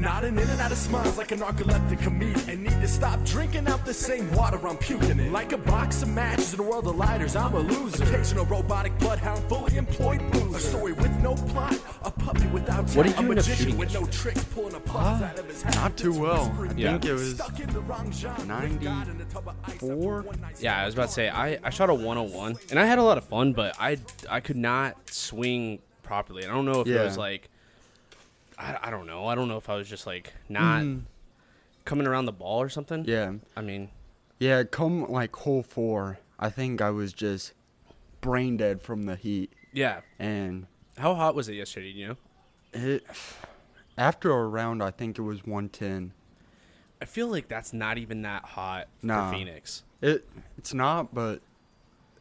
nodding in and out of smiles like a narcoleptic comedian. And need to stop drinking out the same water I'm puking in. Like a box of matches in a world of lighters, I'm a loser. Occasional robotic bloodhound, fully employed boozer. A story with no plot, a puppy without What did you a end up shooting with no yesterday? tricks, pulling a puff ah, out of his hat. Not too well. I Yeah. think it was Stuck in the wrong genre. 94. Yeah, I was about to say I, I shot a 101 and I had a lot of fun, but I I could not swing properly. I don't know if it was like I, I don't know. I don't know if I was just like not coming around the ball or something. Yeah. I mean, Yeah, come like hole four, I think I was just brain dead from the heat. yeah. And How hot was it yesterday? You know, it after a round, I think it was 110. I feel like that's not even that hot Nah. for Phoenix. It it's not, but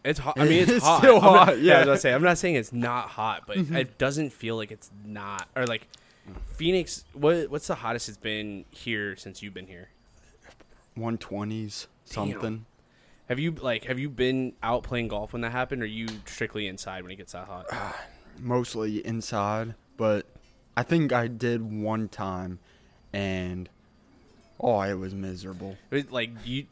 It's hot. I mean, it's, It's hot. still I'm not- hot, I yeah. was gonna say I'm not saying it's not hot, but Mm-hmm. it doesn't feel like it's not or like Phoenix. What what's the hottest it's been here since you've been here? 120s something. Have you like have you been out playing golf when that happened, or are you strictly inside when it gets that hot? Mostly inside, but I think I did one time, and oh, it was miserable. But, like, do you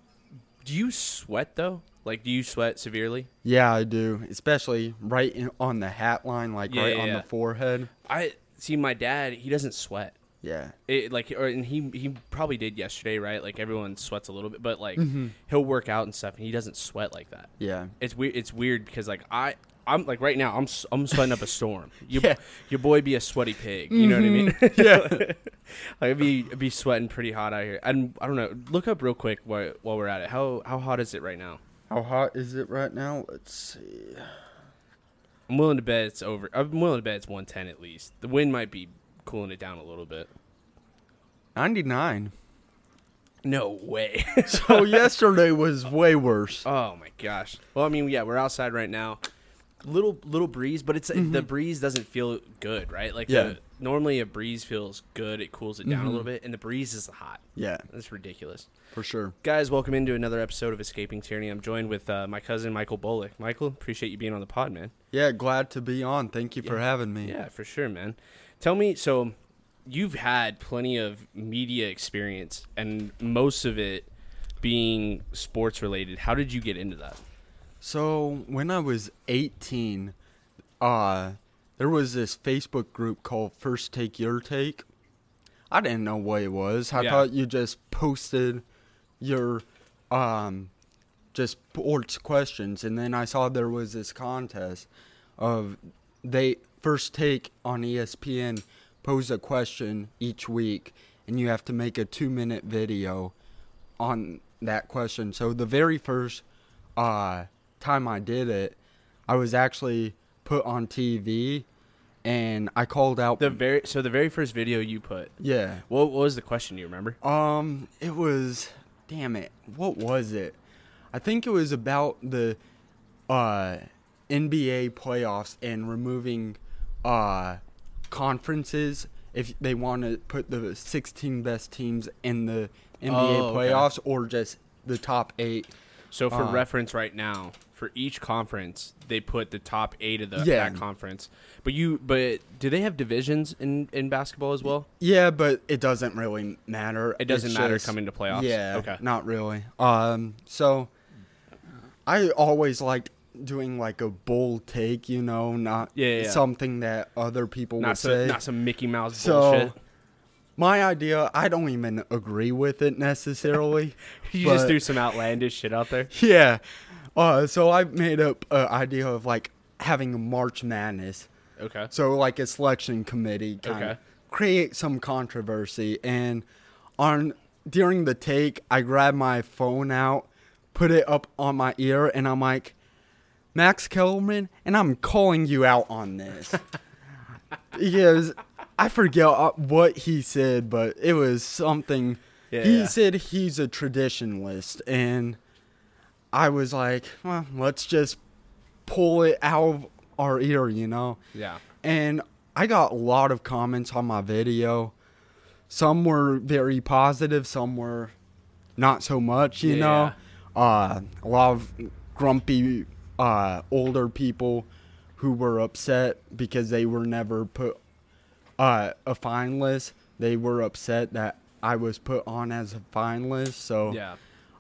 do you sweat though? Like, do you sweat severely? Yeah, I do, especially right in, on the hat line, like Yeah, right yeah, on yeah. the forehead. I see my dad. He doesn't sweat. Yeah, It, like, or and he he probably did yesterday, right? Like everyone sweats a little bit, but like Mm-hmm. he'll work out and stuff, and he doesn't sweat like that. yeah. It's weird. It's weird because like I. I'm like right now. I'm s- I'm sweating up a storm. You, Yeah. Your boy be a sweaty pig. You know what I mean? Yeah. I'd be I'd be sweating pretty hot out here. And I don't know. Look up real quick while, while we're at it. How how hot is it right now? How hot is it right now? Let's see. I'm willing to bet it's over. I'm willing to bet it's 110 at least. The wind might be cooling it down a little bit. 99. No way. So yesterday was way worse. oh my gosh. Well, I mean, yeah, we're outside right now. Little little breeze, but it's the breeze doesn't feel good, right? Like Yeah. the, normally a breeze feels good. It cools it down a little bit, and the breeze is hot. Yeah, That's ridiculous. for sure. Guys, welcome into another episode of Escaping Tyranny. I'm joined with uh, my cousin Michael Bolick. Michael, appreciate you being on the pod, man. Yeah, glad to be on. Thank you for having me. Yeah, for sure, man. Tell me, so you've had plenty of media experience, and most of it being sports related. How did you get into that? So when I was 18, uh, there was this Facebook group called First Take Your Take. I didn't know what it was. I Yeah. thought you just posted your um, just sports questions, and then I saw there was this contest of they First Take on ESPN pose a question each week, and you have to make a two-minute video on that question. So the very first uh, time I did it, I was actually put on TV, and I called out The very so the very first video you put. yeah. What, what was the question? You remember? Um, it was damn it. What was it? I think it was about the uh NBA playoffs and removing uh conferences if they want to put the 16 best teams in the NBA Oh, okay. playoffs or just the top 8. So for Uh, reference, right now, for each conference, they put the top eight of the Yeah. that conference. But you, but do they have divisions in in basketball as well? Yeah, but it doesn't really matter. It doesn't It's matter just- coming to playoffs? Yeah, Okay. not really. Um, so I always liked doing like a bold take, you know, not Yeah, yeah, something that other people would Not some, say. not some Mickey Mouse so bullshit. My idea, I don't even agree with it necessarily. You just but- threw some outlandish shit out there. yeah. Uh, so I made up an idea of like having a March Madness. Okay. So like a selection committee kind of create some controversy and on during the take I grabbed my phone out, put it up on my ear and I'm like Max Kellerman and I'm calling you out on this. because I forget uh, what he said but it was something Yeah, he yeah. said he's a traditionalist and I was like, well, let's just pull it out of our ear, you know? Yeah. And I got a lot of comments on my video. Some were very positive, some were not so much, you Yeah. know? Uh, a lot of grumpy uh, older people who were upset because they were never put uh, a finalist they were upset that I was put on as a finalist. So Yeah.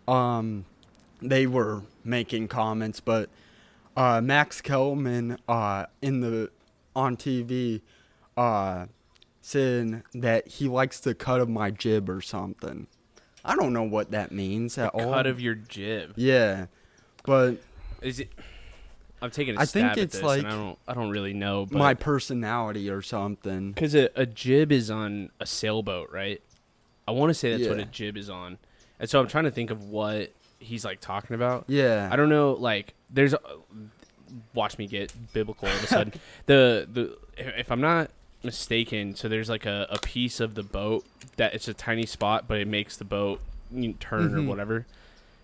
um, they were making comments, but uh, Max Kellerman uh, in the on TV uh, said that he likes the cut of my jib or something. I don't know what that means at all. Cut of your jib. yeah, but Is it? I'm taking a I stab think at it's this, like I don't. I don't really know. But my personality or something. Because a, a jib is on a sailboat, right? I want to say that's what a jib is on, and so I'm trying to think of what he's like talking about. Yeah, I don't know. Like, there's. A, watch me get biblical all of a sudden. the the if I'm not mistaken, so there's like a, a piece of the boat that it's a tiny spot, but it makes the boat turn or Mhm. whatever.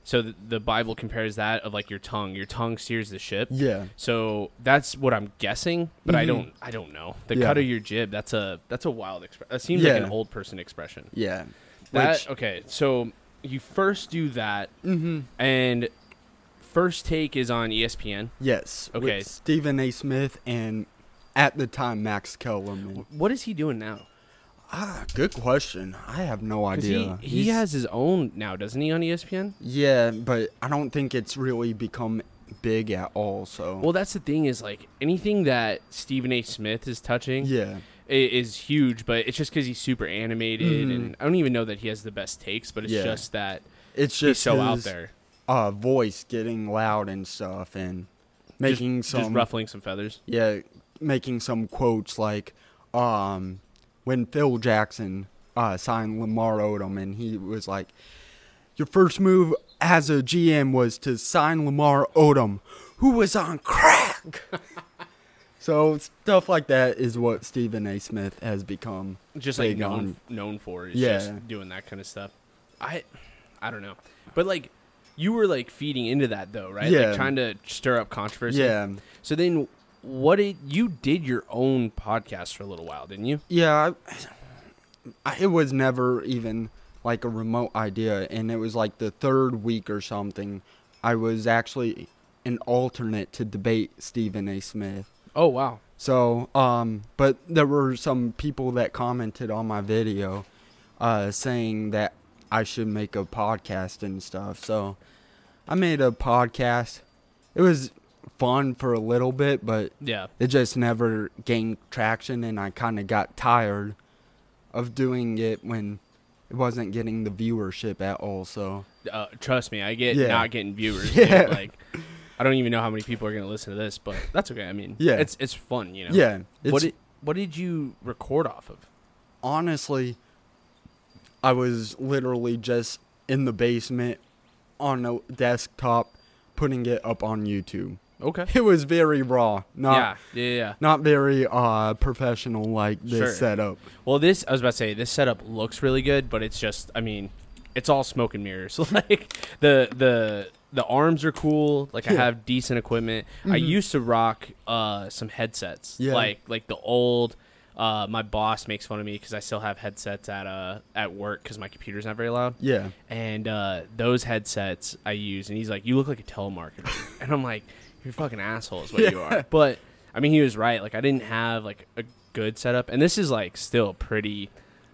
So the, the Bible compares that of like your tongue. Your tongue steers the ship. Yeah, So that's what I'm guessing, but I Mhm. don't. I don't know. The Yeah. cut of your jib. That's a that's a wild expression. That seems Yeah. like an old person expression. yeah. That Which- okay. So you first do that, Mm-hmm. and first take is on ESPN. Yes. with Okay. Stephen A. Smith and at the time Max Kellerman. What is he doing now? Ah, good question. I have no 'Cause idea. he, he He's- has his own now, doesn't he, on ESPN? Yeah, but I don't think it's really become big at all. So Well, that's the thing is like anything that Stephen A. Smith is touching yeah, i- is huge, but it's just because he's super animated, Mhm. and I don't even know that he has the best takes, but it's Yeah. just that it's he's just so out his, there, Uh, voice getting loud and stuff, and making some just ruffling some feathers. yeah, making some quotes like um when Phil Jackson uh signed Lamar Odom, and he was like, "Your first move as a GM was to sign Lamar Odom, who was on crack." so stuff like that is what Stephen A. Smith has become. just like known on- known for is Yeah. just doing that kind of stuff. I I don't know, but like you were like feeding into that though, right? Yeah. Like trying to stir up controversy. Yeah, So then, what did you did your own podcast for a little while, didn't you? yeah. I, I, it was never even like a remote idea, and it was like the third week or something. I was actually an alternate to debate Stephen A. Smith. Oh wow. So, um, but there were some people that commented on my video, uh, saying that I should make a podcast and stuff. So, I made a podcast. It was fun for a little bit, but Yeah. it just never gained traction, and I kind of got tired of doing it when it wasn't getting the viewership at all. So, Uh, trust me, I get Yeah. not getting viewers. Yeah. dude. Like, I don't even know how many people are gonna listen to this, but that's okay. I mean, Yeah. it's it's fun, you know. yeah, What did what did you record off of? honestly, I was literally just in the basement on a desktop putting it up on YouTube. Okay. It was very raw, not yeah. Yeah. Yeah. not very uh professional like this Sure. setup. Well, this I was about to say this setup looks really good, but it's just I mean, it's all smoke and mirrors. like the the the arms are cool. Like I have decent equipment. I Mhm. used to rock uh some headsets. Yeah. Like like the old. Uh, my boss makes fun of me because I still have headsets at uh at work because my computer's not very loud. Yeah. And uh, those headsets I use, and he's like, "You look like a telemarketer," and I'm like, "You're fucking asshole," is what you are. But I mean, he was right. Like I didn't have like a good setup, and this is like still pretty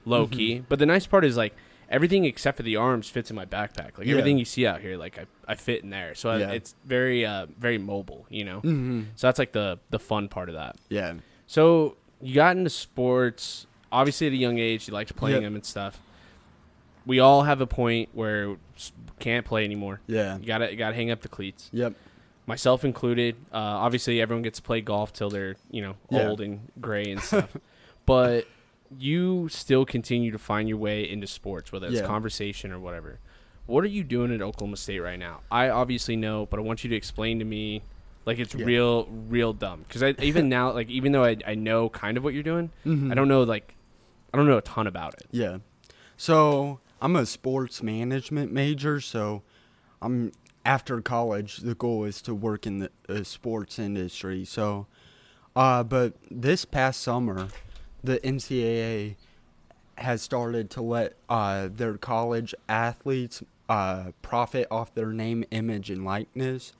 low Mm-hmm. key. But the nice part is like everything except for the arms fits in my backpack. Like Yeah. everything you see out here, like I, I fit in there. So I, it's very uh very mobile, you know. hmm So that's like the the fun part of that. Yeah. So you got into sports, obviously at a young age. You liked playing Yep. them and stuff. We all have a point where can't play anymore. Yeah. You gotta you gotta hang up the cleats, Yep. Myself included. Uh, obviously, everyone gets to play golf till they're you know Yeah. old and gray and stuff. but you still continue to find your way into sports, whether it's Yeah. conversation or whatever. What are you doing at Oklahoma State right now? I obviously know, but I want you to explain to me like it's Yeah. real, real dumb. Because I even now, like even though I, I know kind of what you're doing, Mhm. I don't know like I don't know a ton about it. Yeah. So I'm a sports management major, so I'm after college. The goal is to work in the uh, sports industry. So, uh, but this past summer, the NCAA has started to let uh, their college athletes uh, profit off their name, image, and likeness.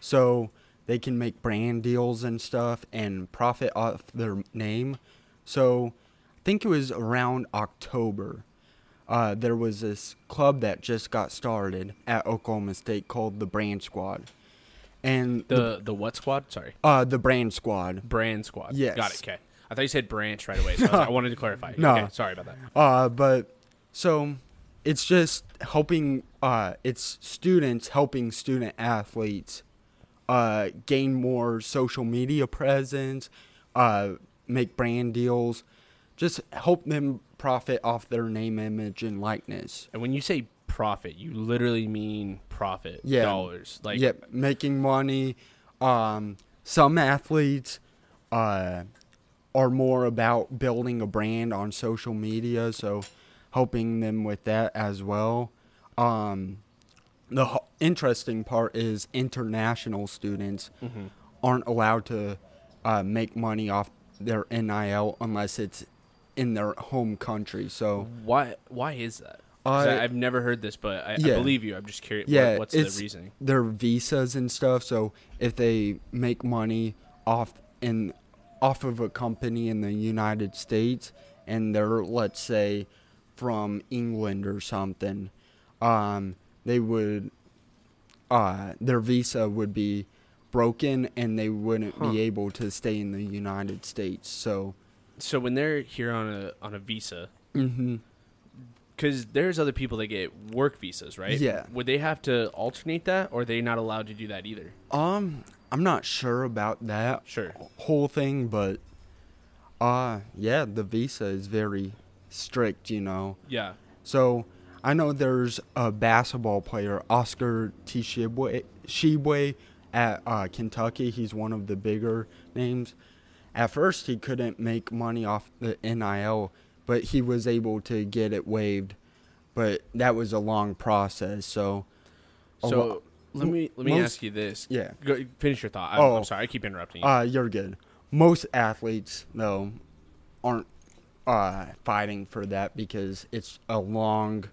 So they can make brand deals and stuff and profit off their name. So I think it was around October. Uh, there was this club that just got started at Oklahoma State called the Brand Squad, and the The the what squad? Sorry, uh, the Brand Squad. brand squad. Yes. got it. Okay, I thought you said branch right away. So I, was- I wanted to clarify. No. Okay, sorry about that. Uh, but so it's just helping. Uh, it's students helping student athletes uh, gain more social media presence, uh, make brand deals, just help them profit off their name, image, and likeness. And when you say profit, you literally mean profit Yeah. dollars. Like yep, making money. Um, some athletes uh, are more about building a brand on social media, so helping them with that as well. Um, the h- interesting part is international students Mm-hmm. aren't allowed to uh, make money off their NIL unless it's in their home country. So why why is that? Uh, I, I've never heard this, but I, I believe you. I'm just curious. Yeah, what, what's the reasoning? their visas and stuff. So if they make money off in off of a company in the United States and they're let's say from England or something, um, they would uh, their visa would be broken and they wouldn't Huh. be able to stay in the United States. So So when they're here on a on a visa, because there's other people that get work visas, right? Yeah. Would they have to alternate that, or are they not allowed to do that either? um I'm not sure about that. Sure. whole thing, but uh yeah, the visa is very strict, you know. Yeah. So I know there's a basketball player, Oscar Tshiebwe, Shibwe at uh, Kentucky. He's one of the bigger names. At first, he couldn't make money off the NIL, but he was able to get it waived. But that was a long process. So, So lo- let me let me most- ask you this. yeah. Go, finish your thought. I'm, Oh. I'm sorry. I keep interrupting you. Uh, you're good. Most athletes, though, aren't uh, fighting for that because it's a long,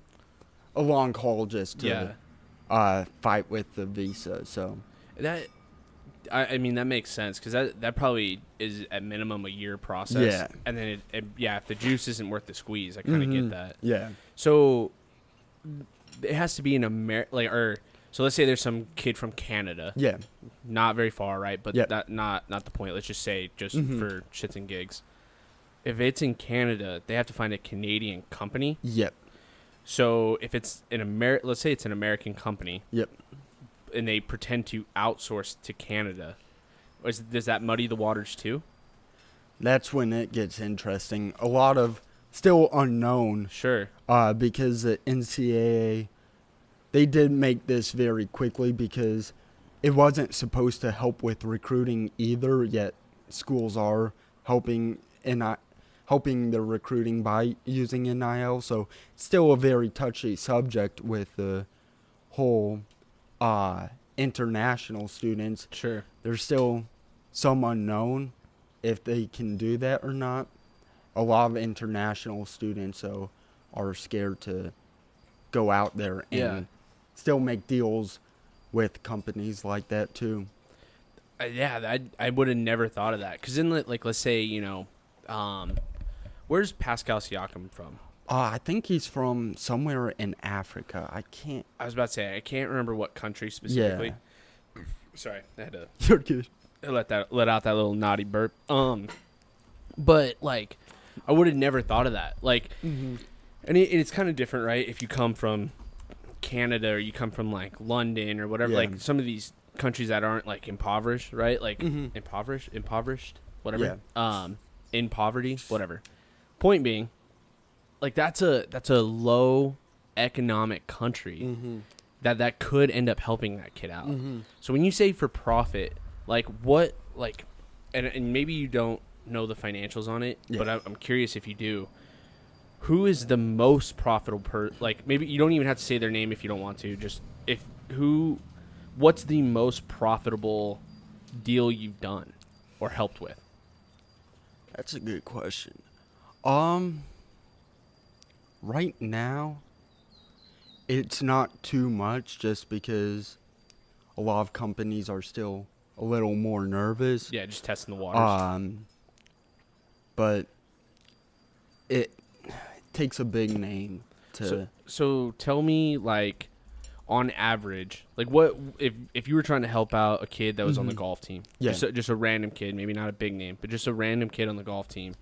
a long haul just to yeah. uh, fight with the visa. So That. I, I mean that makes sense because that that probably is at minimum a year process. Yeah. And then it, it, yeah, if the juice isn't worth the squeeze, I kind of Mhm. get that. yeah, So it has to be an Amer like or so let's say there's some kid from Canada, yeah, not very far, right? But Yep. that not not the point. Let's just say just Mhm. for shits and gigs. If it's in Canada, they have to find a Canadian company. yep, So if it's an Amer let's say it's an American company yep. And they pretend to outsource to Canada, is, does that muddy the waters too? That's when it gets interesting. A lot of still unknown Sure. uh, because the NCAA they did make this very quickly because it wasn't supposed to help with recruiting either. Yet schools are helping and not helping the recruiting by using NIL. So still a very touchy subject with the whole uh, international students. Sure. There's still some unknown if they can do that or not. A lot of international students so are scared to go out there and Yeah. still make deals with companies like that too. Uh, yeah, I I would have never thought of that. Because then, like, like, let's say you know, um, where's Pascal Siakam from? Uh, I think he's from somewhere in Africa. I can't. I was about to say I can't remember what country specifically. Yeah. Sorry, I had to You're good. let that let out that little naughty burp. Um, but like, I would have never thought of that. Like, and it, it's kind of different, right? If you come from Canada or you come from like London or whatever, Yeah. like some of these countries that aren't like impoverished, right? Like Mhm. impoverished, impoverished, whatever. Yeah. Um, in poverty, whatever. Point being, like that's a that's a low economic country Mm-hmm. that that could end up helping that kid out. Mm-hmm. So when you say for profit, like what, like, and, and maybe you don't know the financials on it, Yeah. but I, I'm curious if you do. Who is the most profitable per? Like maybe you don't even have to say their name if you don't want to. Just if who, what's the most profitable deal you've done or helped with? That's a good question. Um, right now, it's not too much just because a lot of companies are still a little more nervous. Yeah, just testing the waters. Um, but it takes a big name to. So, so tell me, like, on average, like, what if if you were trying to help out a kid that was on the Mhm. golf team, Yeah. just a, just a random kid, maybe not a big name, but just a random kid on the golf team.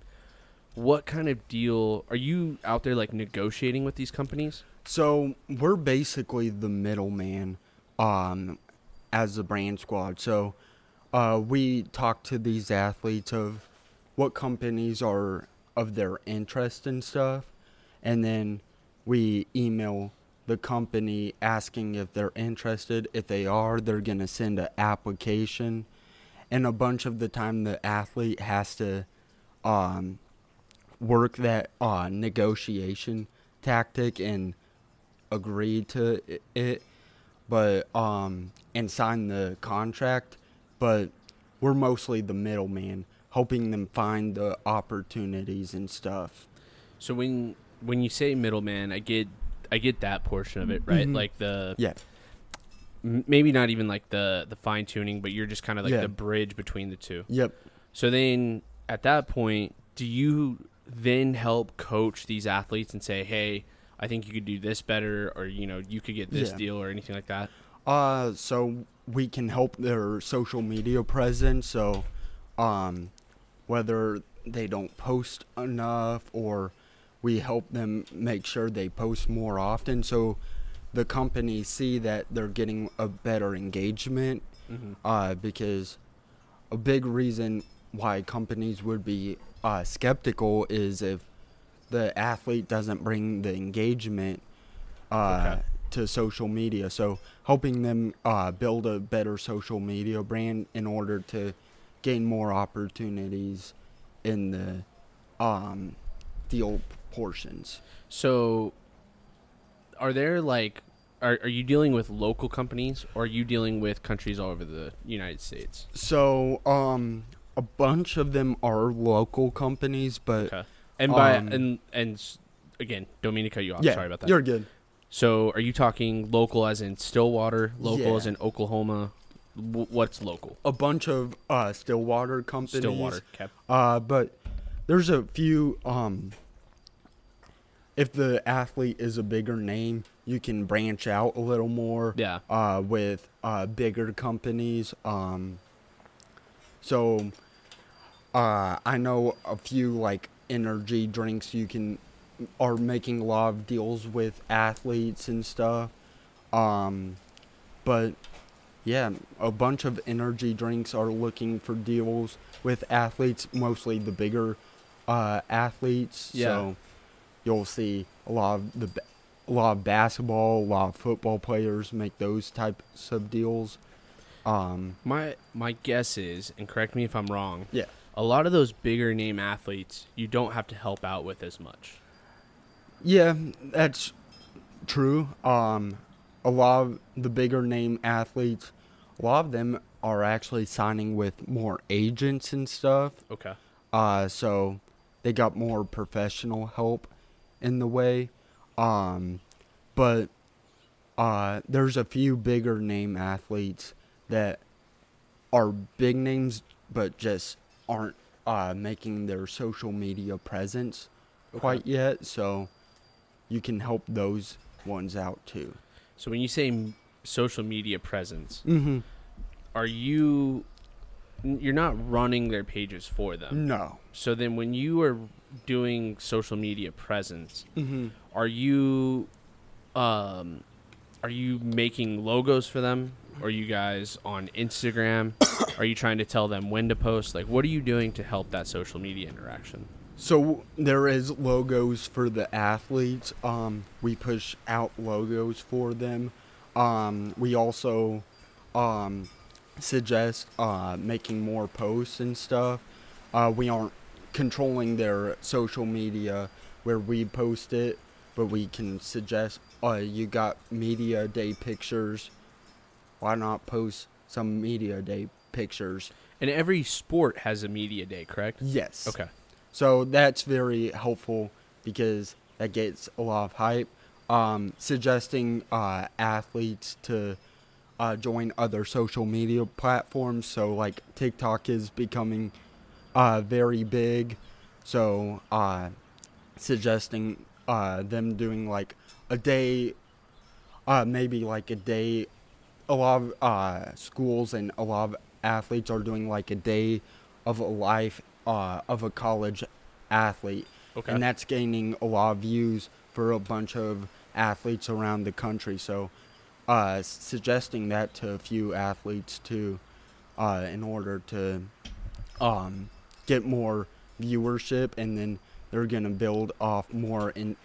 What kind of deal are you out there like negotiating with these companies? So we're basically the middleman um, as the brand squad. So uh, we talk to these athletes of what companies are of their interest and stuff, and then we email the company asking if they're interested. If they are, they're gonna send an application, and a bunch of the time the athlete has to um, work that uh, negotiation tactic and agree to it, but um, and sign the contract. But we're mostly the middleman, helping them find the opportunities and stuff. So when when you say middleman, I get I get that portion of it, right? Mhm. Like the Yeah. maybe not even like the the fine tuning, but you're just kind of like Yeah. the bridge between the two. Yep. So then at that point, do you then help coach these athletes and say, "Hey, I think you could do this better or you know, you could get this Yeah. deal or anything like that?" Uh, so we can help their social media presence. So, um, whether they don't post enough or we help them make sure they post more often. So the companies see that they're getting a better engagement. Mm-hmm. Uh, because a big reason why companies would be uh, skeptical is if the athlete doesn't bring the engagement uh, Okay. to social media. So helping them uh, build a better social media brand in order to gain more opportunities in the um, deal portions. So are there like are, are you dealing with local companies or are you dealing with countries all over the United States? So um, a bunch of them are local companies, but Okay. And by Um, and and again, don't mean to cut you off. yeah, Sorry about that. you're good. So, are you talking local as in Stillwater, local as in Oklahoma? W- what's local? a bunch of uh, Stillwater companies. Stillwater. Okay. Uh, but there's a few. Um, if the athlete is a bigger name, you can branch out a little more. Yeah. Uh, with uh, bigger companies. Um, so, uh, I know a few like energy drinks you can are making a lot of deals with athletes and stuff. Um, but yeah, a bunch of energy drinks are looking for deals with athletes, mostly the bigger uh, athletes. Yeah. So you'll see a lot of the a lot of basketball, a lot of football players make those types of deals. Um, My my guess is, and correct me if I'm wrong. Yeah. A lot of those bigger name athletes, you don't have to help out with as much. yeah, that's true. Um, a lot of the bigger name athletes, a lot of them are actually signing with more agents and stuff. Okay. Uh, so they got more professional help in the way. Um, but uh, there's a few bigger name athletes that are big names, but just aren't uh, making their social media presence quite yet. So you can help those ones out too. So when you say social media presence, Mm-hmm. are you you're not running their pages for them. No. So then when you are doing social media presence, Mm-hmm. are you um are you making logos for them? Are you guys on Instagram? are you trying to tell them when to post? Like what are you doing to help that social media interaction? So there is logos for the athletes. Um, we push out logos for them. Um, we also um, suggest uh, making more posts and stuff. Uh, we aren't controlling their social media where we post it, but we can suggest. Uh, you got media day pictures. Why not post some media day pictures? And every sport has a media day, correct? Yes. Okay. So that's very helpful because that gets a lot of hype. Um, suggesting uh, athletes to uh, join other social media platforms. So, like TikTok is becoming uh, very big. So, uh, suggesting uh, them doing like a day, uh, maybe like a day. A lot of uh, schools and a lot of athletes are doing like a day of a life uh, of a college athlete, Okay. and that's gaining a lot of views for a bunch of athletes around the country. So, uh, suggesting that to a few athletes too, uh, in order to um, get more viewership, and then they're gonna build off more in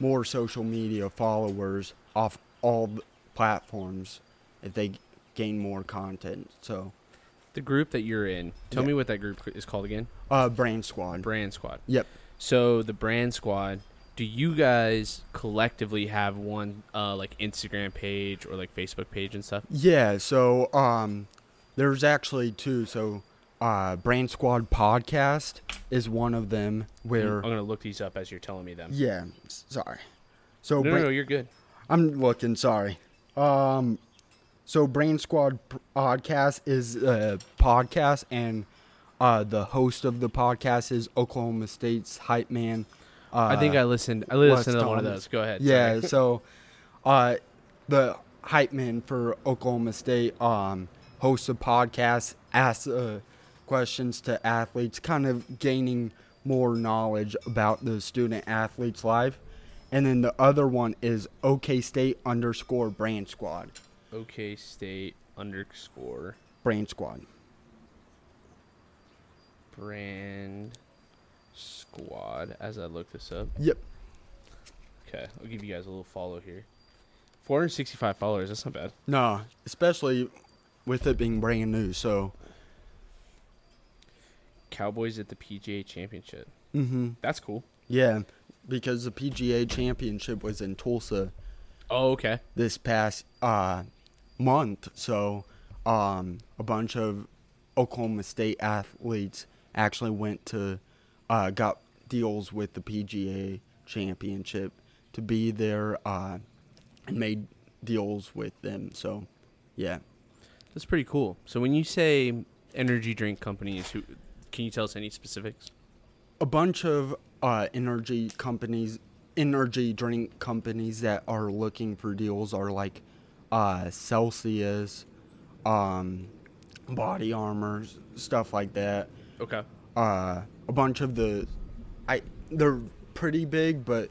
more social media followers off all the platforms if they gain more content. So, the group that you're in. Tell Yeah. me what that group is called again. uh, Brain Squad. Brand Squad. Yep. So the Brand Squad. Do you guys collectively have one uh, like Instagram page or like Facebook page and stuff? Yeah, so um there's actually two. So uh Brand Squad podcast is one of them where I'm gonna look these up as you're telling me them. yeah, sorry. So No, Brain- no, no, you're good. I'm looking, sorry. Um so Brand Squad podcast is a podcast and uh the host of the podcast is Oklahoma State's hype man. Uh, I think I listened. I listened to one of those. Go ahead. Yeah, so uh the hype man for Oklahoma State um hosts a podcast, asks uh, questions to athletes, kind of gaining more knowledge about the student athlete's life. And then the other one is OK State underscore Brand Squad. OK State underscore Brain Squad. brand squad. As I look this up. Yep. Okay, I'll give you guys a little follow here. 465 followers. That's not bad. No, especially with it being brand new. So, Cowboys at the PGA Championship. Mm-hmm. That's cool. yeah, because the PGA Championship was in Tulsa. Oh, okay. this past uh, month. So, um, a bunch of Oklahoma State athletes actually went to, uh, got deals with the PGA Championship to be there uh, and made deals with them. So, yeah. That's pretty cool. So when you say energy drink companies, who can you tell us any specifics? a bunch of uh, energy companies, energy drink companies that are looking for deals are like uh, Celsius, um, Body Armor, stuff like that. Okay. Uh, a bunch of the, I they're pretty big but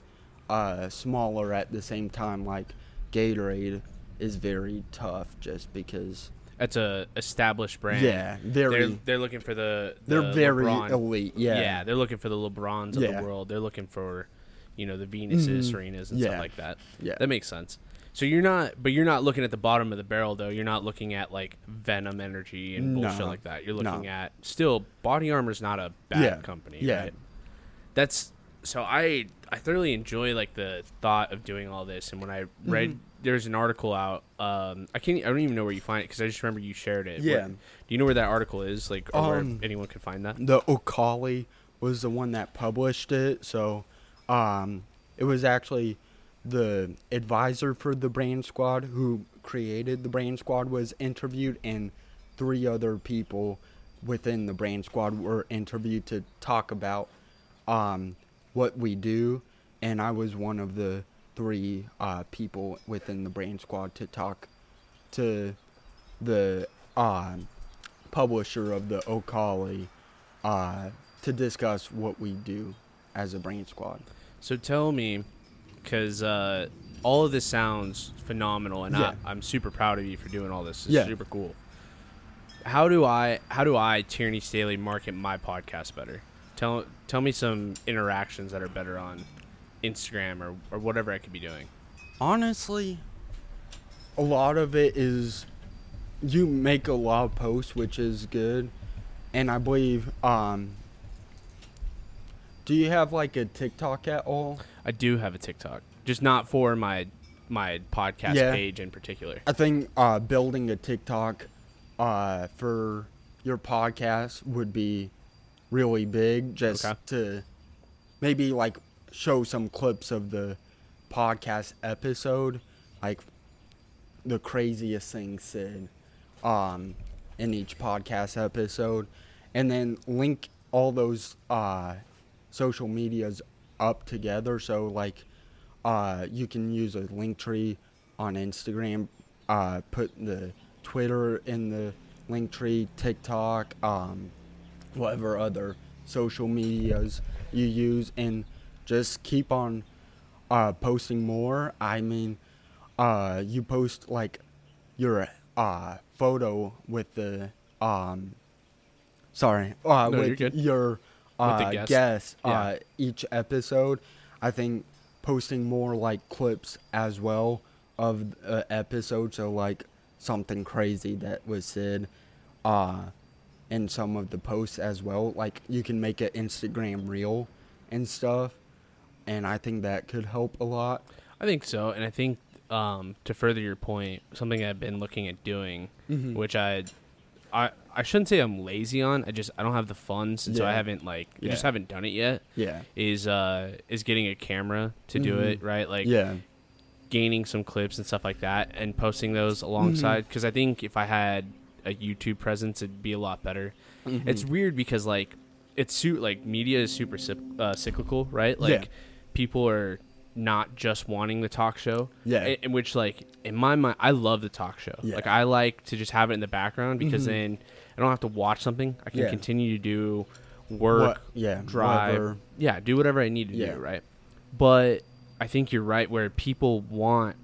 uh, smaller at the same time. Like Gatorade is very tough just because That's a established brand. yeah, very They're they're looking for the, they're very LeBron. elite. Yeah, Yeah, they're looking for the LeBrons of Yeah. the world. They're looking for, you know, the Venuses, Mhm. Serenas, and Yeah. stuff like that. yeah. That makes sense. So you're not, but you're not looking at the bottom of the barrel though. You're not looking at like Venom Energy and bullshit like that. You're No. looking at still Body Armor's not a bad Yeah. company. Yeah. Right? That's so I I thoroughly enjoy like the thought of doing all this. And when I read, Mhm. there's an article out. Um, I can't. I don't even know where you find it because I just remember you shared it. Yeah. Where- do you know where that article is? Like, or where Um, anyone can find that? the O'Colly was the one that published it. So, um, it was actually the advisor for the Brand Squad who created the Brand Squad was interviewed, and three other people within the Brand Squad were interviewed to talk about um, what we do. And I was one of the three uh, people within the Brain Squad to talk to the um publisher of the O'Colly uh, to discuss what we do as a brand squad. So tell me, because uh, all of this sounds phenomenal, and Yeah. I, I'm super proud of you for doing all this. It's Yeah. super cool. How do I, how do I, Tierney Staley, market my podcast better? Tell, tell me some interactions that are better on Instagram or, or whatever I could be doing. Honestly, a lot of it is you make a lot of posts, which is good, and I believe. Um, do you have like a TikTok at all? I do have a TikTok, just not for my my podcast Yeah. page in particular. I think uh, building a TikTok uh, for your podcast would be really big, just Okay. to maybe like show some clips of the podcast episode, like the craziest thing said um, in each podcast episode, and then link all those uh, social medias up together. So like, uh, you can use a link tree on Instagram. Uh, put the Twitter in the link tree, TikTok, um, whatever other social medias you use, and just keep on uh, posting more. I mean, uh, you post like your uh, photo with the um, sorry, uh, No, with your uh, the guest. guests Yeah. uh, each episode. I think posting more like clips as well of uh, episode, so like something crazy that was said, uh, in some of the posts as well. Like you can make an Instagram reel and stuff, and I think that could help a lot. I think so, and I think um, to further your point, something I've been looking at doing, Mm-hmm. which I, I, I shouldn't say I'm lazy on. I just I don't have the funds, and so I haven't like I just haven't done it yet. Yeah. Is uh is getting a camera to do Mhm. it right? Like yeah. gaining some clips and stuff like that, and posting those Mm-hmm. alongside. Because I think if I had a YouTube presence, it'd be a lot better. Mm-hmm. It's weird because like it's suit like media is super uh, cyclical, right? Like Yeah. people are not just wanting the talk show. Yeah. In, in which like in my mind, I love the talk show. Yeah. Like I like to just have it in the background because Mhm. then I don't have to watch something. I can Yeah. continue to do work, What- yeah. drive, whatever. yeah, do whatever I need to Yeah. do, right? But I think you're right where people want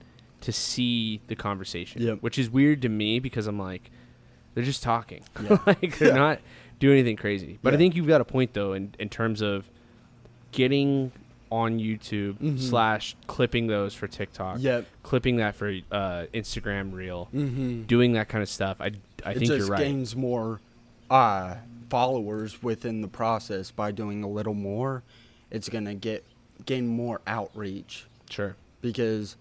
to see the conversation, Yep. which is weird to me because I'm like, they're just talking, like they're Yeah. not doing anything crazy. But I Yeah. think you've got a point though in in terms of getting on YouTube Mhm. slash clipping those for TikTok, Yep. clipping that for uh, Instagram Reel, Mm-hmm. doing that kind of stuff. I I it think just you're right. gains more uh, followers within the process by doing a little more. It's gonna get gain more outreach Sure. because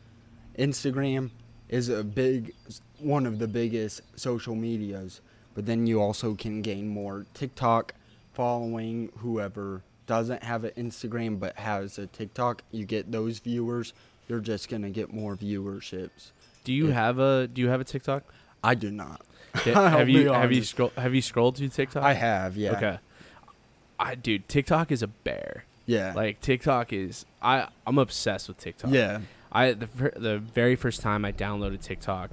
Instagram is a big one of the biggest social medias, but then you also can gain more TikTok following whoever doesn't have an Instagram but has a TikTok, you get those viewers, you're just going to get more viewerships. Do you Yeah. have a Do you have a TikTok? I do not. Have you have you scroll Have you scrolled through TikTok? I have, yeah. Okay. I dude, TikTok is a bear. Yeah. Like TikTok is I I'm obsessed with TikTok. yeah. I the the very first time I downloaded TikTok,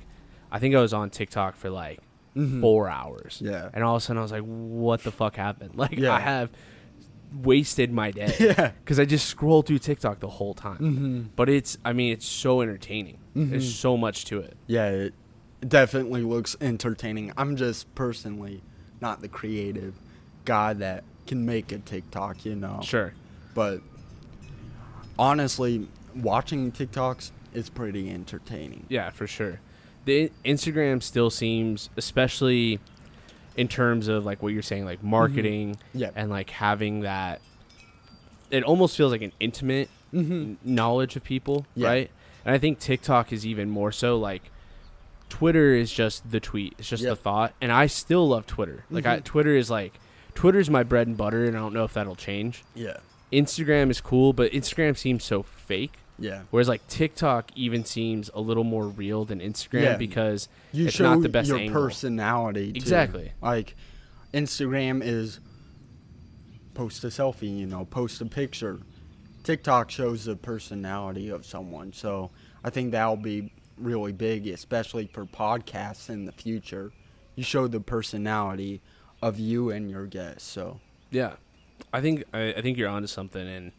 I think I was on TikTok for like Mhm. 4 hours. Yeah. And all of a sudden I was like what the fuck happened? Like Yeah. I have wasted my day Yeah. cuz I just scrolled through TikTok the whole time. hmm But it's I mean it's so entertaining. There's Mhm. so much to it. Yeah, it definitely looks entertaining. I'm just personally not the creative guy that can make a TikTok, you know. Sure. But honestly, watching TikToks is pretty entertaining. Yeah, for sure. The Instagram still seems, especially in terms of like what you're saying, like marketing Yeah. and like having that. It almost feels like an intimate Mm-hmm. knowledge of people, Yeah. right? And I think TikTok is even more so. Like Twitter is just the tweet, it's just the thought, and I still love Twitter. Like I, Mhm. Twitter is like Twitter's my bread and butter, and I don't know if that'll change. Yeah. Instagram is cool, but Instagram seems so fake. Yeah. Whereas like TikTok even seems a little more real than Instagram Yeah. because You it's show not the best your angle. personality. Too. Exactly. Like Instagram is post a selfie, you know, post a picture. TikTok shows the personality of someone. So I think that'll be really big, especially for podcasts in the future. You show the personality of you and your guests. So yeah, I think I, I think you're onto something, and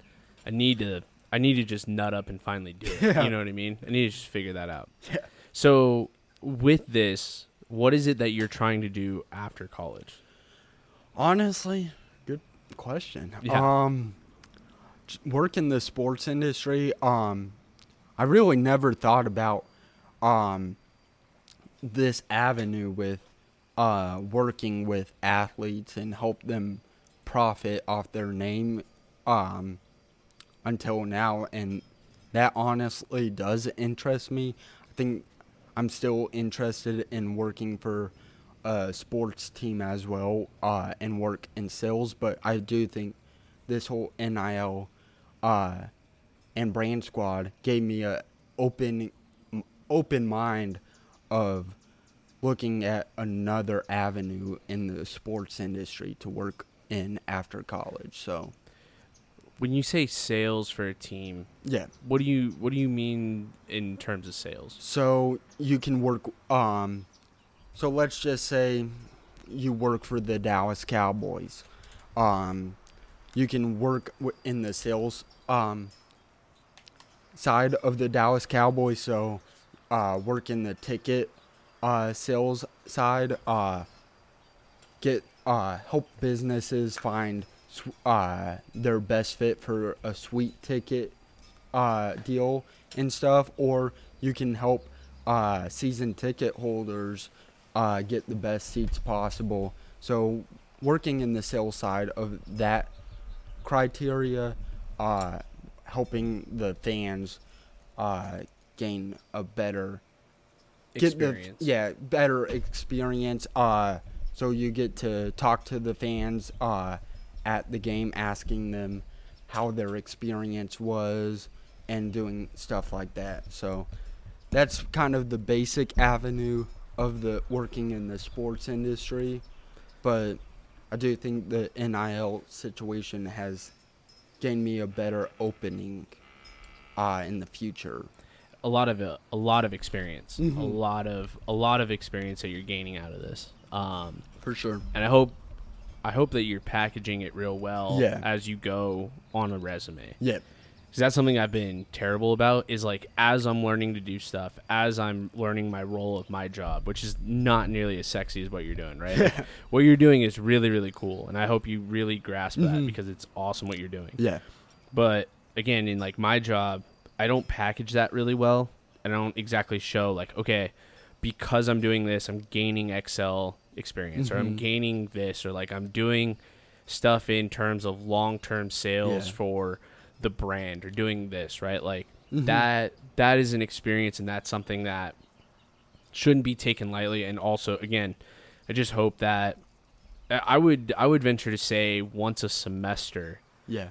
I need to I need to just nut up and finally do it. Yeah. You know what I mean? I need to just figure that out. Yeah. So with this, what is it that you're trying to do after college? honestly, good question. Yeah. Um work in the sports industry, um I really never thought about um this avenue with uh working with athletes and help them profit off their name um until now and that honestly does interest me. I think I'm still interested in working for a sports team as well uh, and work in sales, but I do think this whole NIL uh, and brand squad gave me a open open mind of looking at another avenue in the sports industry to work in after college. So when you say sales for a team, Yeah. what do you what do you mean in terms of sales? So you can work. Um, so let's just say you work for the Dallas Cowboys. Um, you can work in the sales um, side of the Dallas Cowboys. So uh, work in the ticket uh, sales side. Uh, get uh, help businesses find uh, their best fit for a sweet ticket uh, deal and stuff, or you can help uh, season ticket holders uh, get the best seats possible. So, working in the sales side of that criteria, uh, helping the fans uh, gain a better get Experience. the yeah better experience. Uh, so you get to talk to the fans uh, at the game, asking them how their experience was, and doing stuff like that. So that's kind of the basic avenue of the working in the sports industry. But I do think the NIL situation has gained me a better opening uh, in the future. A lot of uh, a lot of experience, a Mhm. lot of a lot of experience that you're gaining out of this. Um, For sure. and I hope I hope that you're packaging it real well Yeah. as you go on a resume. Yeah. Because that's something I've been terrible about. Is like as I'm learning to do stuff, as I'm learning my role of my job, which is not nearly as sexy as what you're doing, right? Like, what you're doing is really really cool, and I hope you really grasp that Mhm. because it's awesome what you're doing. Yeah. But again, in like my job, I don't package that really well. And I don't exactly show like, okay, because I'm doing this, I'm gaining Excel experience or I'm Mhm. gaining this or like I'm doing stuff in terms of long-term sales Yeah. for the brand or doing this, right? Like Mhm. that that is an experience and that's something that shouldn't be taken lightly and also again, I just hope that I would I would venture to say once a semester Yeah.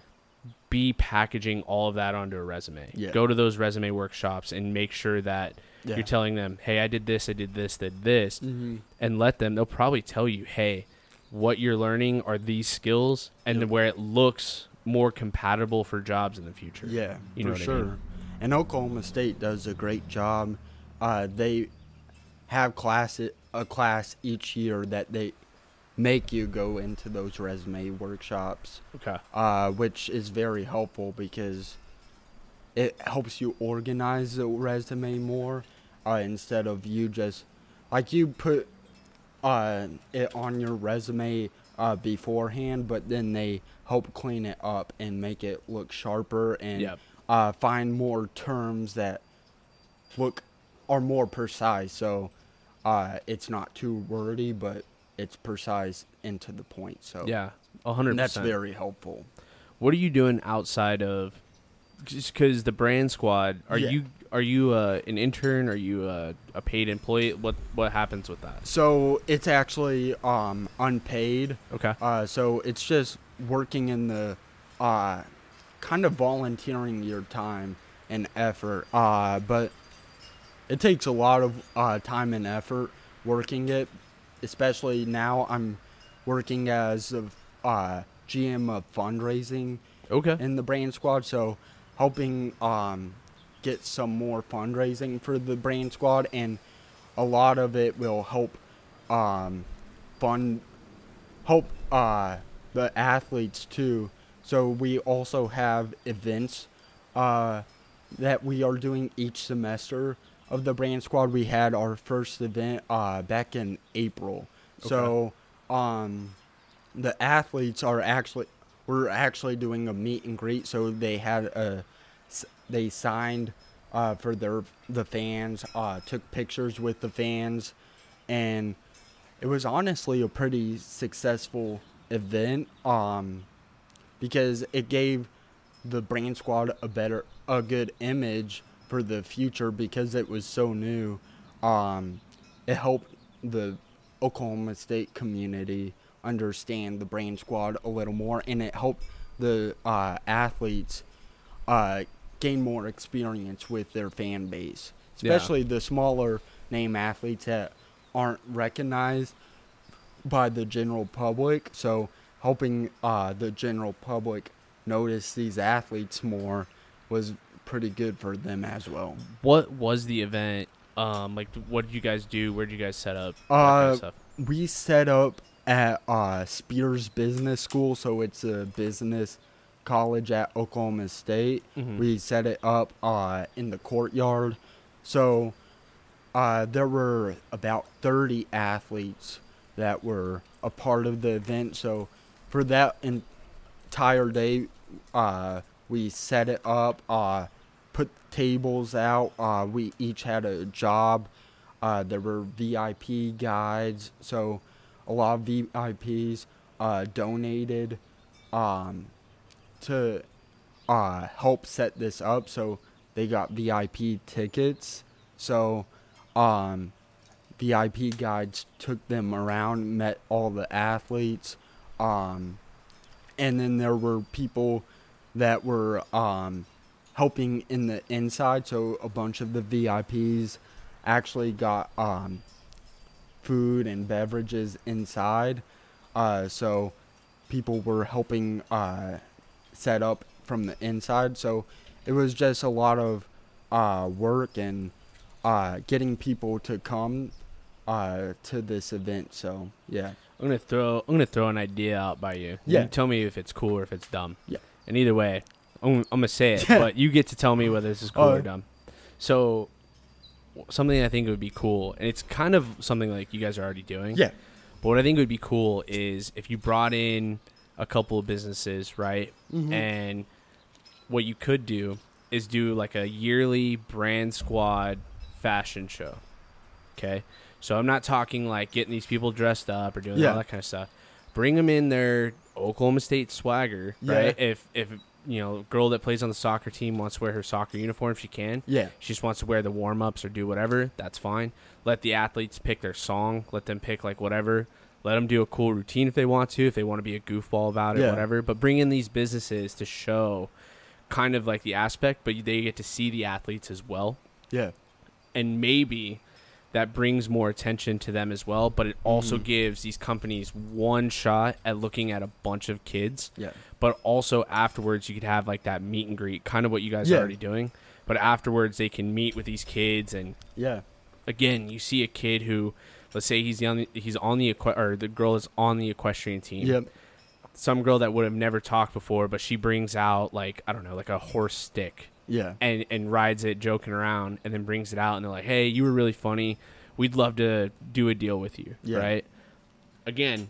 Be packaging all of that onto a resume. Yeah. Go to those resume workshops and make sure that Yeah. you're telling them, "Hey, I did this, I did this, did this," Mm-hmm. and let them. They'll probably tell you, "Hey, what you're learning are these skills, and Yep. where it looks more compatible for jobs in the future." Yeah, You know for what I sure. mean? And Oklahoma State does a great job. Uh, they have class a class each year that they make you go into those resume workshops, Okay. uh, which is very helpful because it helps you organize the resume more uh, instead of you just like you put uh, it on your resume uh, beforehand, but then they help clean it up and make it look sharper and Yep. uh, find more terms that look are more precise. So uh, it's not too wordy, but it's precise and to the point. So Yeah, a hundred that's very helpful. What are you doing outside of? Just because the brand squad, are Yeah. you are you uh, an intern? Are you uh, a paid employee? What what happens with that? So it's actually um, unpaid. Okay. Uh, so it's just working in the uh, kind of volunteering your time and effort. Uh, but it takes a lot of uh, time and effort working it, especially now I'm working as a uh, GM of fundraising Okay. in the brand squad. So helping um, get some more fundraising for the brand squad, and a lot of it will help um, fund help uh, the athletes too. So we also have events uh, that we are doing each semester of the brand squad. We had our first event uh, back in April. So um, the athletes are actually we're actually doing a meet and greet. So they had a they signed uh, for their the fans, uh, took pictures with the fans, and it was honestly a pretty successful event. Um, because it gave the brand squad a better a good image for the future because it was so new um, it helped the oklahoma state community understand the brand squad a little more and it helped the uh, athletes uh, gain more experience with their fan base Yeah. especially the smaller name athletes that aren't recognized by the general public. So helping uh, the general public notice these athletes more was pretty good for them as well. What was the event? Um, like, what did you guys do? Where did you guys set up? That kind of Uh, we set up at uh, Spears Business School, so it's a business college at Oklahoma State. Mhm. We set it up uh, in the courtyard, so uh, there were about 30 athletes that were a part of the event. So for that entire day, uh, we set it up, uh, put tables out. Uh, we each had a job. Uh, there were VIP guides, so a lot of VIPs uh, donated um, to uh, help set this up. So they got VIP tickets. So um, VIP guides took them around, met all the athletes, um, and then there were people that were um, helping in the inside. So a bunch of the VIPs actually got um, food and beverages inside. Uh, so people were helping uh, set up from the inside. So it was just a lot of uh, work and uh, getting people to come uh, to this event. So yeah, I'm gonna throw. I'm gonna throw an idea out by you. Yeah. You tell me if it's cool or if it's dumb. Yeah. And either way, I'm, I'm gonna say it, but you get to tell me whether this is cool Oh. or dumb. So, something I think would be cool, and it's kind of something like you guys are already doing. yeah, But what I think would be cool is if you brought in a couple of businesses, right? Mhm. And what you could do is do like a yearly brand squad fashion show. Okay? So I'm not talking like getting these people dressed up or doing Yeah. all that kind of stuff. Bring them in their Oklahoma State swagger, Yeah. right? If if you know, girl that plays on the soccer team wants to wear her soccer uniform, if she can. yeah, She just wants to wear the warm ups or do whatever. That's fine. Let the athletes pick their song. Let them pick like whatever. Let them do a cool routine if they want to. If they want to be a goofball about it, Yeah. whatever. But bring in these businesses to show kind of like the aspect, but they get to see the athletes as well. yeah, And maybe that brings more attention to them as well. But it also Mhm. gives these companies one shot at looking at a bunch of kids yeah, but also afterwards you could have like that meet and greet, kind of what you guys Yeah. are already doing. But afterwards they can meet with these kids, and yeah, again, you see a kid who, let's say he's on the, he's on the equi- or the girl is on the equestrian team. yep, Some girl that would have never talked before, but she brings out like I don't know, like a horse stick yeah, and and rides it, joking around, and then brings it out, and they're like, "Hey, you were really funny. We'd love to do a deal with you." Yeah. Right? Again,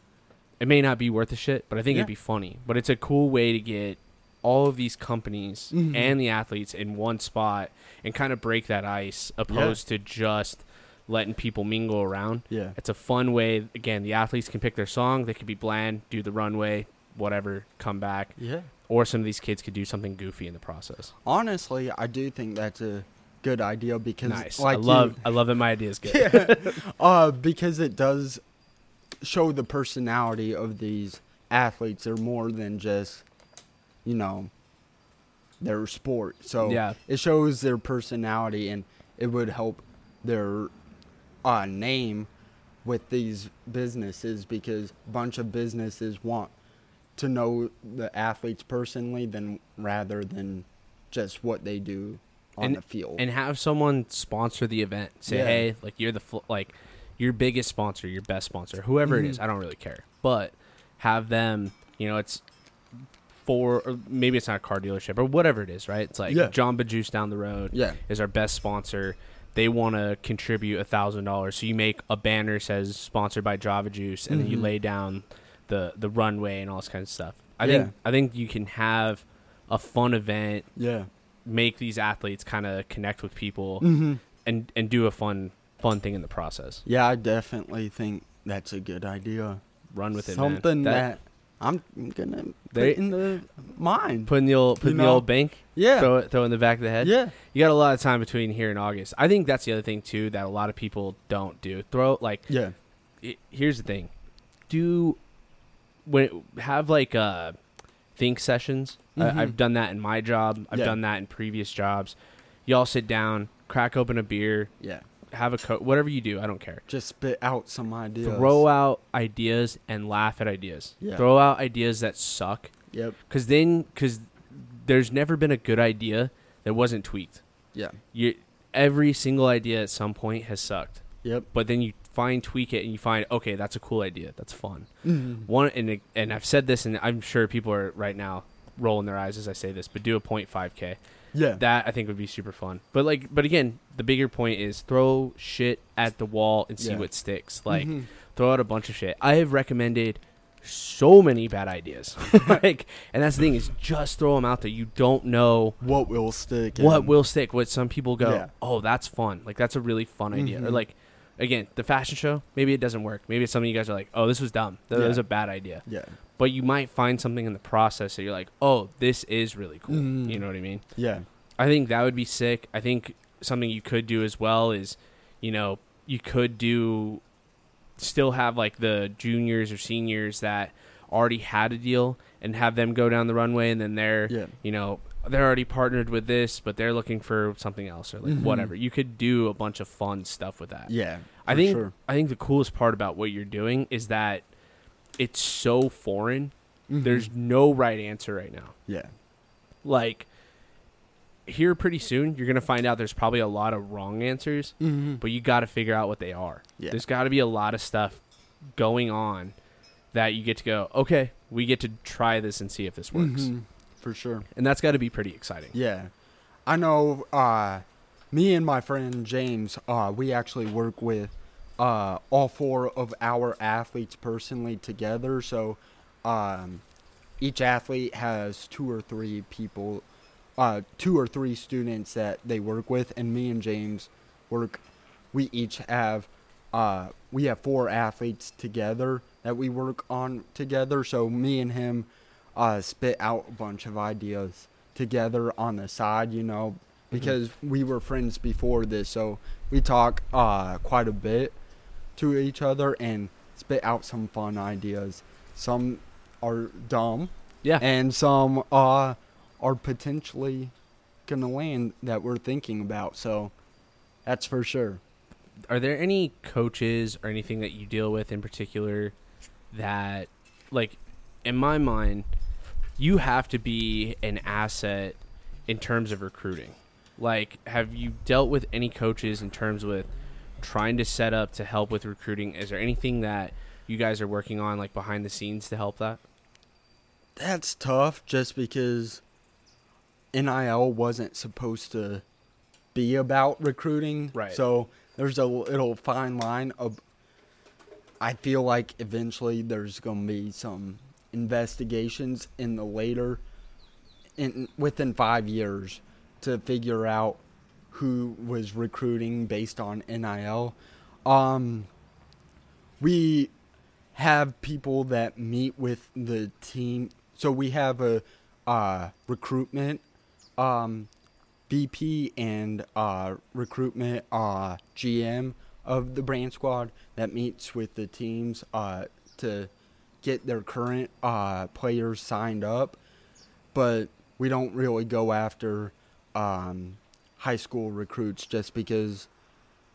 it may not be worth a shit, but I think Yeah. it'd be funny. But it's a cool way to get all of these companies Mhm. and the athletes in one spot and kind of break that ice, opposed to just letting people mingle around. yeah, It's a fun way. Again, the athletes can pick their song. They could be bland, do the runway, whatever, come back, yeah. Or some of these kids could do something goofy in the process. Honestly, I do think that's a good idea because Nice. like I you- love. I love that my idea is good. yeah. uh, because it does show the personality of these athletes. They're more than just, you know, their sport. So Yeah. it shows their personality, and it would help their uh, name with these businesses because a bunch of businesses want to know the athletes personally than rather than just what they do on And- the field. and have someone sponsor the event. Say, Yeah. hey, like you're the fl- like your biggest sponsor, your best sponsor, whoever it is. Mhm. I don't really care, but have them. You know, it's for or maybe it's not a car dealership or whatever it is, right? It's like Yeah. John Juice down the road yeah. is our best sponsor. They want to contribute a thousand dollars, so you make a banner says sponsored by Java Juice, and then you Mhm. lay down the the runway and all this kind of stuff. I Yeah. think I think you can have a fun event Yeah. make these athletes kind of connect with people Mm-hmm. and and do a fun fun thing in the process. Yeah, I definitely think that's a good idea. Run with it, man. Something that, I'm gonna put in the mind. put in the old put in the old bank, yeah, throw it throw it in the back of the head. yeah, You got a lot of time between here and August. I think that's the other thing too that a lot of people don't do. Throw like yeah, i here's the thing. Do when have like uh think sessions. Mhm. I, I've done that in my job. I've Yeah. done that in previous jobs. Y'all sit down, crack open a beer, yeah. have a co- whatever you do. I don't care. Just spit out some ideas. throw out ideas and laugh at ideas. Yeah. Throw out ideas that suck Yep. Because then, because there's never been a good idea that wasn't tweaked. Yeah. You every single idea at some point has sucked, Yep. but then you find tweak it and you find okay, that's a cool idea, that's fun. Mhm. One and it- and I've said this, and I'm sure people are right now rolling their eyes as I say this, but do a 0.5k. Yeah. That I think would be super fun. But like, but again, the bigger point is throw shit at the wall and see Yeah. what sticks. Like, Mhm. throw out a bunch of shit. I have recommended so many bad ideas. like, and that's the thing is just throw them out there. You don't know what will stick? what will stick. What some people go, Yeah. oh, that's fun. Like that's a really fun idea. Or Mhm. like, again, the fashion show. Maybe it doesn't work. Maybe it's something you guys are like, oh, this was dumb. That Yeah. was a bad idea. Yeah. But you might find something in the process that you're like, oh, this is really cool. Mhm. You know what I mean? Yeah. I think that would be sick. I think something you could do as well is, you know, you could do still have like the juniors or seniors that already had a deal and have them go down the runway and then they're, Yeah. you know, they're already partnered with this, but they're looking for something else or like Mhm. whatever. You could do a bunch of fun stuff with that. Yeah. I think Sure. I think the coolest part about what you're doing is that it's so foreign. Mhm. There's no right answer right now Yeah. like here pretty soon you're gonna find out there's probably a lot of wrong answers Mm-hmm. but you got to figure out what they are Yeah. there's got to be a lot of stuff going on that you get to go okay we get to try this and see if this works Mhm. For sure. and that's got to be pretty exciting Yeah. I know uh me and my friend James, uh we actually work with uh all four of our athletes personally together. So um each athlete has two or three people uh two or three students that they work with and me and James work we each have uh we have four athletes together that we work on together. So me and him uh spit out a bunch of ideas together on the side, you know, because we were friends before this, so we talk uh quite a bit to each other and spit out some fun ideas. Some are dumb yeah and some uh are potentially gonna land that we're thinking about. So that's for sure. are there any coaches or anything that you deal with in particular that like in my mind you have to be an asset in terms of recruiting like have you dealt with any coaches in terms with trying to set up to help with recruiting is there anything that you guys are working on like behind the scenes to help that That's tough just because NIL wasn't supposed to be about recruiting. Right. So there's a little fine line of I feel like eventually there's going to be some investigations in the later in within 5 years to figure out who was recruiting based on NIL. Um we have people that meet with the team. So we have a uh, recruitment um, VP and uh, recruitment uh, GM of the brand squad that meets with the teams uh, to get their current uh, players signed up. But we don't really go after um, high school recruits just because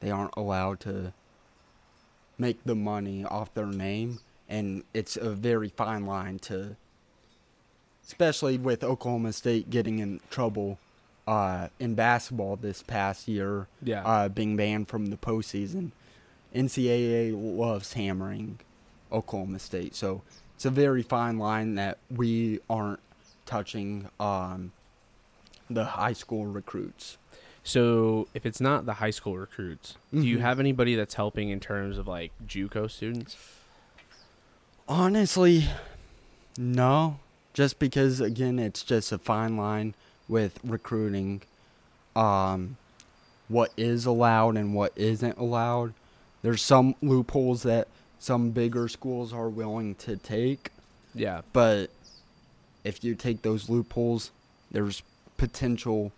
they aren't allowed to make the money off their name and it's a very fine line to especially with Oklahoma State getting in trouble uh, in basketball this past year Yeah. uh, being banned from the postseason. NCAA loves hammering Oklahoma State, so it's a very fine line that we aren't touching um, the high school recruits. so if it's not the high school recruits do you Mhm. have anybody that's helping in terms of like juco students Honestly, no. Just because again, it's just a fine line with recruiting. Um, what is allowed and what isn't allowed. There's some loopholes that some bigger schools are willing to take, yeah but if you take those loopholes, there's potential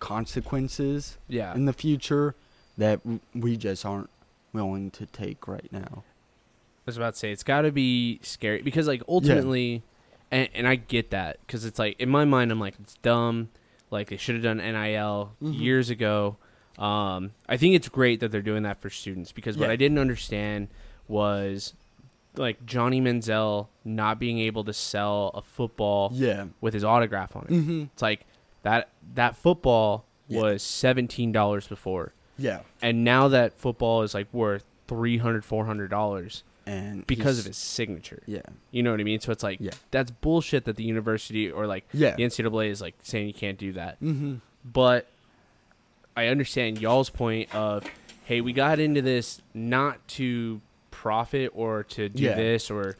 consequences yeah in the future that we just aren't willing to take right now. I was about to say it's got to be scary because like ultimately, and, and I get that because it's like in my mind I'm like it's dumb, like they should have done NIL Mhm. years ago. Um, I think it's great that they're doing that for students because what I didn't understand was like Johnny Manziel not being able to sell a football Yeah. with his autograph on it. Mm-hmm. It's like that that football Yeah. was seventeen dollars before, Yeah. and now that football is like worth 300 400 dollars And because of his signature. Yeah. You know what I mean? So it's like Yeah. that's bullshit that the university or like Yeah. the NCAA is like saying you can't do that. Mm-hmm. But I understand y'all's point of, hey, we got into this not to profit or to do Yeah. this or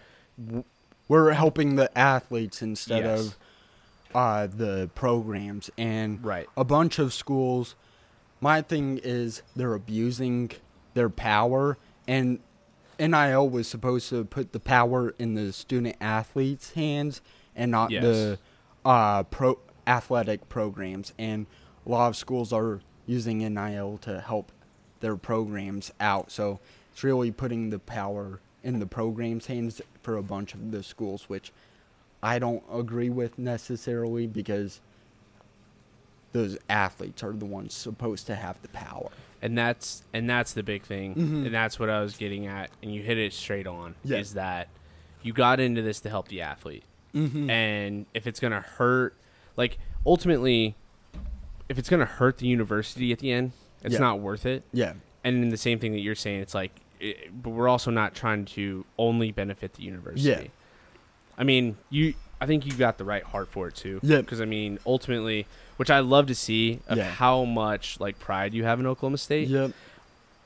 We're helping the athletes instead Yes. of uh, the programs and right. a bunch of schools. My thing is they're abusing their power, and NIL was supposed to put the power in the student athletes' hands and not Yes. the uh, pro athletic programs. And a lot of schools are using NIL to help their programs out. So it's really putting the power in the programs' hands for a bunch of the schools, which I don't agree with necessarily because those athletes are the ones supposed to have the power. and that's and that's the big thing Mhm. and that's what i was getting at and you hit it straight on Yeah. is that you got into this to help the athlete Mm-hmm. and if it's gonna hurt like ultimately if it's gonna hurt the university at the end it's Yeah. not worth it Yeah. and in the same thing that you're saying it's like it, but we're also not trying to only benefit the university Yeah. i mean you i think you've got the right heart for it too Yeah. because i mean ultimately which i love to see of Yeah. how much like pride you have in oklahoma state Yep.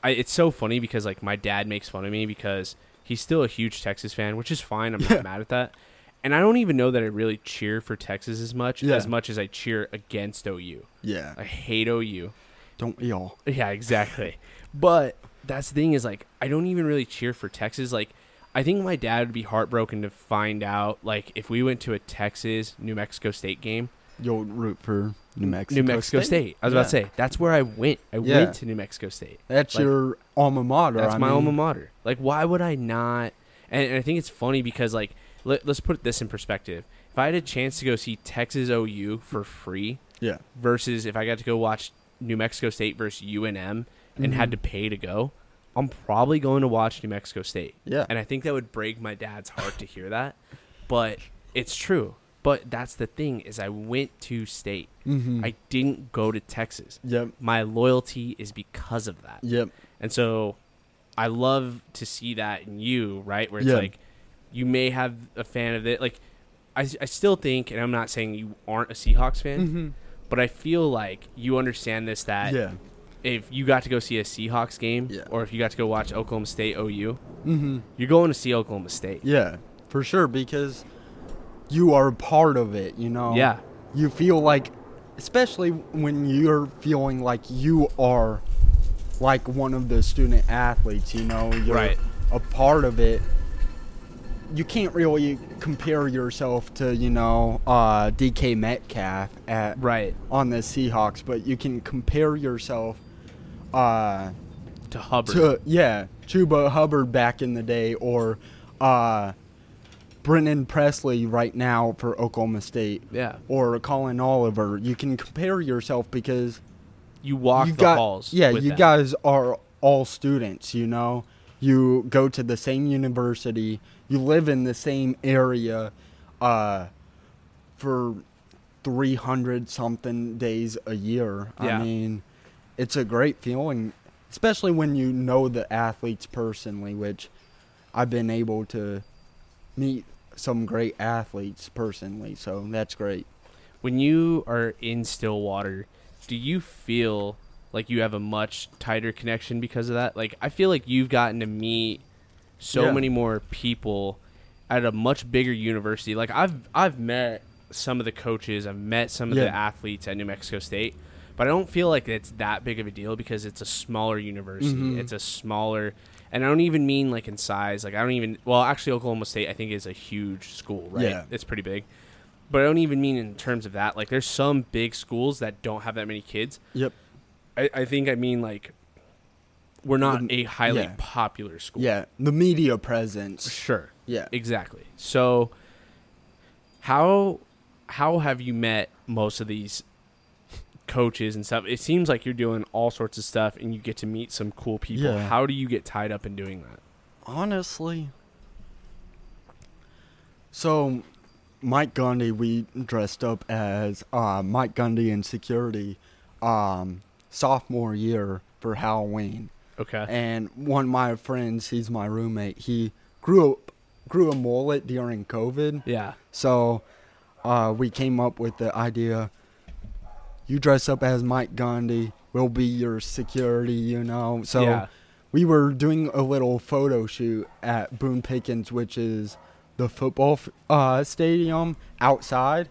I, it's so funny because like my dad makes fun of me because he's still a huge Texas fan, which is fine. I'm Yeah. not mad at that. And I don't even know that I really cheer for Texas as much Yeah. as much as I cheer against OU. Yeah. I hate OU. Don't we all? Yeah, exactly. but that's the thing is like I don't even really cheer for Texas. Like I think my dad would be heartbroken to find out like if we went to a Texas New Mexico State game. You'll root for New Mexico. New Mexico State. I was about to say that's where I went. I Yeah. went to New Mexico State. That's Like, your alma mater. That's I my mean, alma mater. Like, why would I not? And, and I think it's funny because, like, let, let's put this in perspective. If I had a chance to go see Texas OU for free Yeah. versus if I got to go watch New Mexico State versus UNM and had Mhm. to pay to go, I'm probably going to watch New Mexico State. Yeah. And I think that would break my dad's heart to hear that. But it's true. But that's the thing is I went to state. Mm-hmm. I didn't go to Texas. Yep. My loyalty is because of that. Yep. And so I love to see that in you, right? Where it's Yeah. like you may have a fan of it. Like I, I still think, and I'm not saying you aren't a Seahawks fan, Mm-hmm. but I feel like you understand this that Yeah. If you got to go see a Seahawks game Yeah. or if you got to go watch Oklahoma State OU, Mm-hmm. you're going to see Oklahoma State. Yeah. For sure, because you are a part of it. You know. Yeah. You feel like, especially when you're feeling like you are, like one of the student athletes. You know. You're Right. A part of it. You can't really compare yourself to you know uh, DK Metcalf at Right. on the Seahawks, but you can compare yourself uh, To Hubbard. to yeah, Chuba Hubbard back in the day, or uh, Brennan Presley right now for Oklahoma State, yeah. or Collin Oliver. You can compare yourself because You walk you the got halls. yeah, you them. guys are all students. You know, you go to the same university, you live in the same area, uh, for three hundred something days a year. Yeah. I mean, it's a great feeling, especially when you know the athletes personally, which I've been able to meet some great athletes personally. So that's great. when you are in Stillwater, do you feel like you have a much tighter connection because of that? Like I feel like you've gotten to meet so Yeah. many more people at a much bigger university. Like I've I've met some of the coaches, I've met some of the athletes at New Mexico State, but I don't feel like it's that big of a deal because it's a smaller university. Mhm. It's a smaller and I don't even mean like in size. Like I don't even well, actually Oklahoma State I think is a huge school, right? Yeah. It's pretty big. But I don't even mean in terms of that. Like there's some big schools that don't have that many kids. Yep. I, I think I mean like we're not The- a highly yeah. popular school. Yeah, the media presence. Sure. Yeah. Exactly. So how how have you met most of these coaches and stuff? It seems like you're doing all sorts of stuff and you get to meet some cool people. Yeah. How do you get tied up in doing that? Honestly, So, Mike Gundy, we dressed up as uh, Mike Gundy in security um, sophomore year for Halloween. Okay. And one of my friends, he's my roommate, he grew up, grew a mullet during COVID. yeah. So uh, we came up with the idea you dress up as Mike Gundy, we'll be your security, you know. So Yeah. we were doing a little photo shoot at Boone Pickens, which is the football f- uh, stadium outside.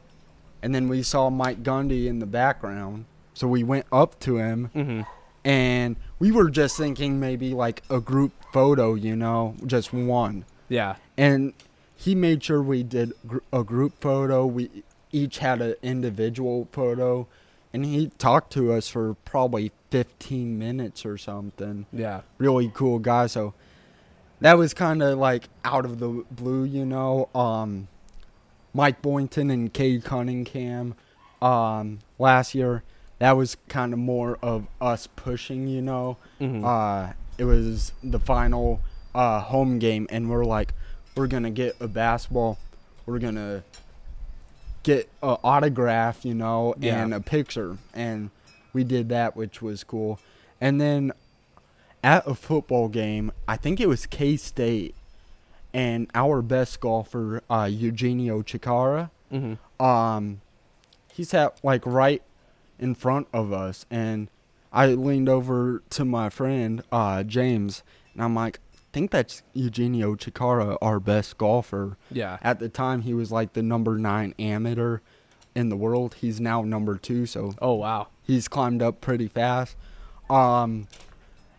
And then we saw Mike Gundy in the background. So we went up to him Mm-hmm. and we were just thinking maybe like a group photo, you know, just one Yeah. and he made sure we did gr- a group photo. We each had an individual photo, and he talked to us for probably 15 minutes or something. Yeah. Really cool guy. So that was kind of like out of the blue, you know. Um, Mike Boynton and Cade Cunningham um, last year. That was kind of more of us pushing, you know Mhm. uh, it was the final uh, home game, and we're like, we're gonna get a basketball, we're gonna get an autograph, you know, Yeah. and a picture, and we did that, which was cool. And then at a football game, I think it was K State, and our best golfer, uh, Eugenio Chacarra, Mhm. um, he sat like right in front of us, and I leaned over to my friend uh, James, and I'm like, think that's Eugenio Chacarra, our best golfer. Yeah. At the time, he was like the number nine amateur in the world. He's now number two, so Oh wow. he's climbed up pretty fast. Um,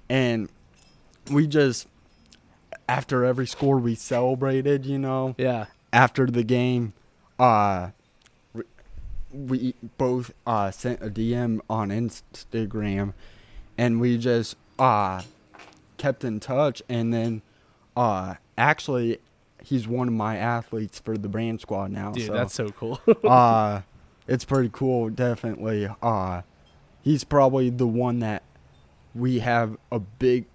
and we just after every score we celebrated, you know Yeah. after the game, uh, we both uh, sent a DM on Instagram, and we just uh, kept in touch. And then, uh, actually, he's one of my athletes for the brand squad now. Dude, so, that's so cool. uh, it's pretty cool, definitely. Uh, he's probably the one that we have a big.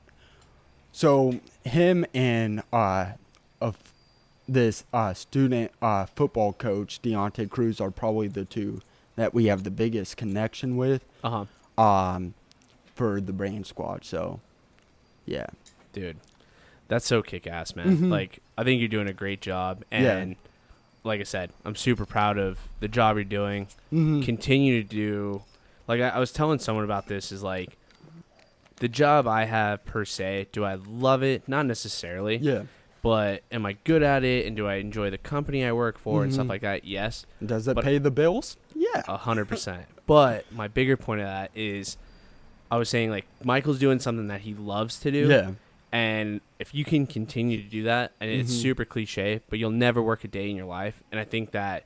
So him and uh, a f- this uh, student uh, football coach Deontay Cruz are probably the two that we have the biggest connection with uh huh. um, for the brand squad. So, yeah, Dude, that's so kick ass, man. Mhm. Like, I think you're doing a great job. Yeah. And like I said, I'm super proud of the job you're doing. mm-hmm. Continue to do, like, I, I was telling someone about this, is like, the job I have per se, do I love it? Not necessarily. yeah. But am I good at it? And do I enjoy the company I work for and stuff Mhm. like that? Yes. Does it But- pay the bills? Yeah. A hundred percent. But my bigger point of that is, I was saying like Michael's doing something that he loves to do. Yeah. And if you can continue to do that, and it's Mhm. super cliche, but you'll never work a day in your life. And I think that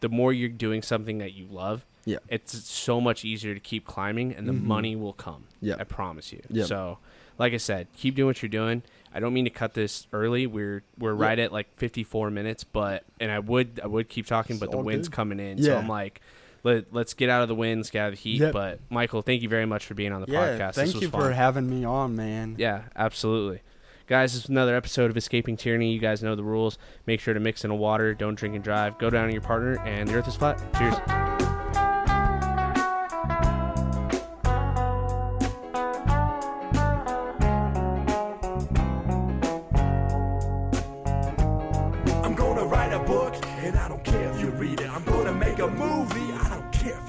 the more you're doing something that you love, Yeah. it's so much easier to keep climbing, and the Mhm. money will come. Yeah. I promise you. Yeah. So, like I said, keep doing what you're doing. I don't mean to cut this early. We're we're Yeah. right at like 54 minutes, but and I would I would keep talking, but the wind's good. coming in, so I'm like. Let, let's get out of the winds, get out of the heat. Yep. But Michael, thank you very much for being on the yeah. podcast. Thank you fun. for having me on, man. Yeah, absolutely. Guys, this is another episode of Escaping Tyranny. You guys know the rules. Make sure to mix in a water. Don't drink and drive. Go down on your partner, and the earth is flat. Cheers.